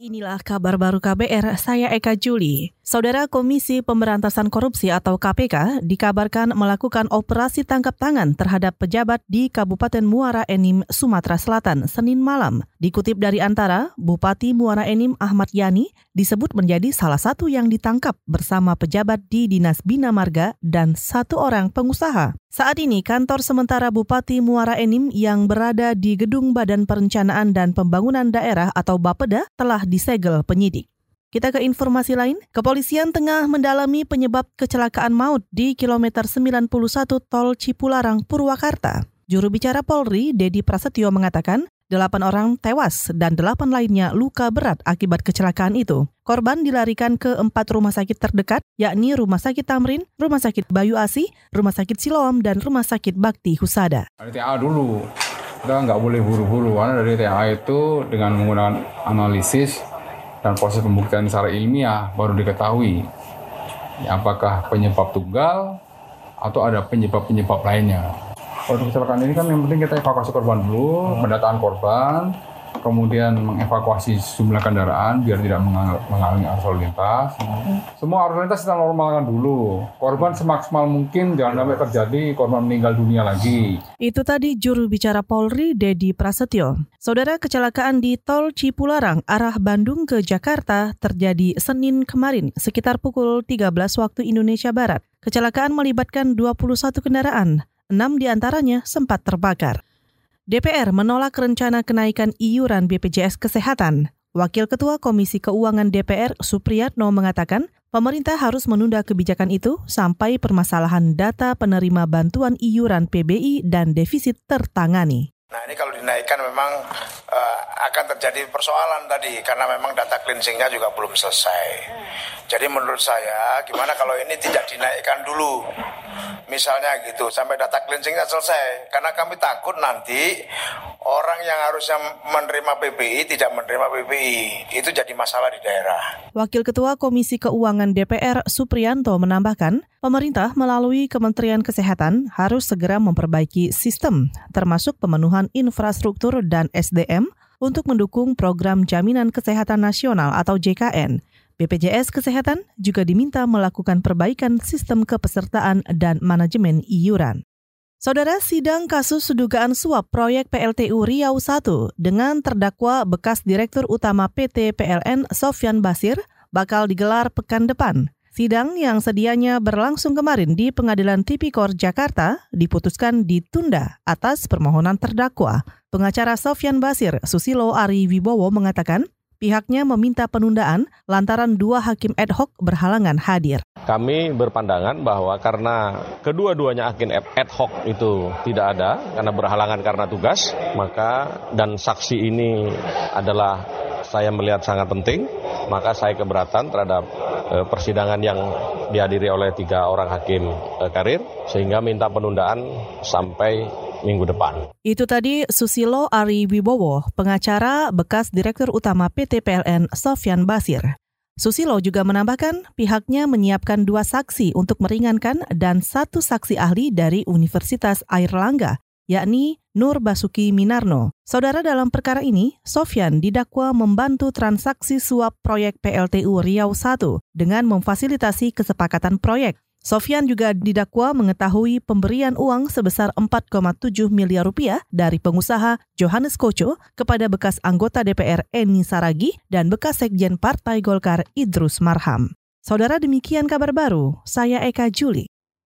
Inilah kabar baru KBR, saya Eka Juli. Saudara Komisi Pemberantasan Korupsi atau KPK dikabarkan melakukan operasi tangkap tangan terhadap pejabat di Kabupaten Muara Enim, Sumatera Selatan, Senin malam. Dikutip dari antara, Bupati Muara Enim Ahmad Yani disebut menjadi salah satu yang ditangkap bersama pejabat di Dinas Bina Marga dan satu orang pengusaha. Saat ini kantor sementara Bupati Muara Enim yang berada di Gedung Badan Perencanaan dan Pembangunan Daerah atau Bapeda telah disegel penyidik. Kita ke informasi lain, kepolisian tengah mendalami penyebab kecelakaan maut di kilometer 91 tol Cipularang, Purwakarta. Juru bicara Polri, Dedi Prasetyo mengatakan, Delapan orang tewas dan delapan lainnya luka berat akibat kecelakaan itu. Korban dilarikan ke empat rumah sakit terdekat, yakni Rumah Sakit Tamrin, Rumah Sakit Bayu Asih, Rumah Sakit Siloam, dan Rumah Sakit Bakti Husada. TAA dulu, kita nggak boleh buru-buru, karena dari TAA itu dengan menggunakan analisis dan proses pembuktian secara ilmiah baru diketahui ya, apakah penyebab tunggal atau ada penyebab-penyebab lainnya. Untuk kecelakaan ini kan yang penting kita evakuasi korban dulu, hmm. pendataan korban, kemudian mengevakuasi sejumlah kendaraan biar tidak mengalami arus lalu lintas. Hmm. Semua arus lalu lintas kita normalkan dulu. Korban semaksimal mungkin jangan sampai terjadi korban meninggal dunia lagi. Itu tadi juru bicara Polri Dedi Prasetyo. Saudara kecelakaan di Tol Cipularang arah Bandung ke Jakarta terjadi Senin kemarin sekitar pukul 13 waktu Indonesia Barat. Kecelakaan melibatkan 21 kendaraan enam di antaranya sempat terbakar. DPR menolak rencana kenaikan iuran BPJS Kesehatan. Wakil Ketua Komisi Keuangan DPR Supriyatno mengatakan, pemerintah harus menunda kebijakan itu sampai permasalahan data penerima bantuan iuran PBI dan defisit tertangani. Nah ini kalau dinaikkan memang uh, akan terjadi persoalan tadi karena memang data cleansingnya juga belum selesai. Jadi menurut saya gimana kalau ini tidak dinaikkan dulu misalnya gitu sampai data cleansingnya selesai. Karena kami takut nanti orang yang harusnya menerima PBI tidak menerima PBI itu jadi masalah di daerah. Wakil Ketua Komisi Keuangan DPR Supriyanto menambahkan, pemerintah melalui Kementerian Kesehatan harus segera memperbaiki sistem termasuk pemenuhan infrastruktur dan SDM untuk mendukung program Jaminan Kesehatan Nasional atau JKN BPJS Kesehatan juga diminta melakukan perbaikan sistem kepesertaan dan manajemen iuran. Saudara sidang kasus dugaan suap proyek PLTU Riau 1 dengan terdakwa bekas Direktur Utama PT PLN Sofyan Basir bakal digelar pekan depan. Sidang yang sedianya berlangsung kemarin di Pengadilan Tipikor Jakarta diputuskan ditunda atas permohonan terdakwa. Pengacara Sofyan Basir, Susilo Ari Wibowo mengatakan pihaknya meminta penundaan lantaran dua hakim ad hoc berhalangan hadir. Kami berpandangan bahwa karena kedua-duanya hakim ad hoc itu tidak ada karena berhalangan karena tugas, maka dan saksi ini adalah saya melihat sangat penting, maka saya keberatan terhadap e, persidangan yang dihadiri oleh tiga orang hakim e, karir, sehingga minta penundaan sampai minggu depan. Itu tadi Susilo Ari Wibowo, pengacara bekas Direktur Utama PT PLN Sofyan Basir. Susilo juga menambahkan pihaknya menyiapkan dua saksi untuk meringankan dan satu saksi ahli dari Universitas Airlangga, yakni Nur Basuki Minarno. Saudara dalam perkara ini, Sofyan didakwa membantu transaksi suap proyek PLTU Riau 1 dengan memfasilitasi kesepakatan proyek Sofian juga didakwa mengetahui pemberian uang sebesar 4,7 miliar rupiah dari pengusaha Johannes Koco kepada bekas anggota DPR Eni Saragi dan bekas sekjen Partai Golkar Idrus Marham. Saudara demikian kabar baru, saya Eka Juli.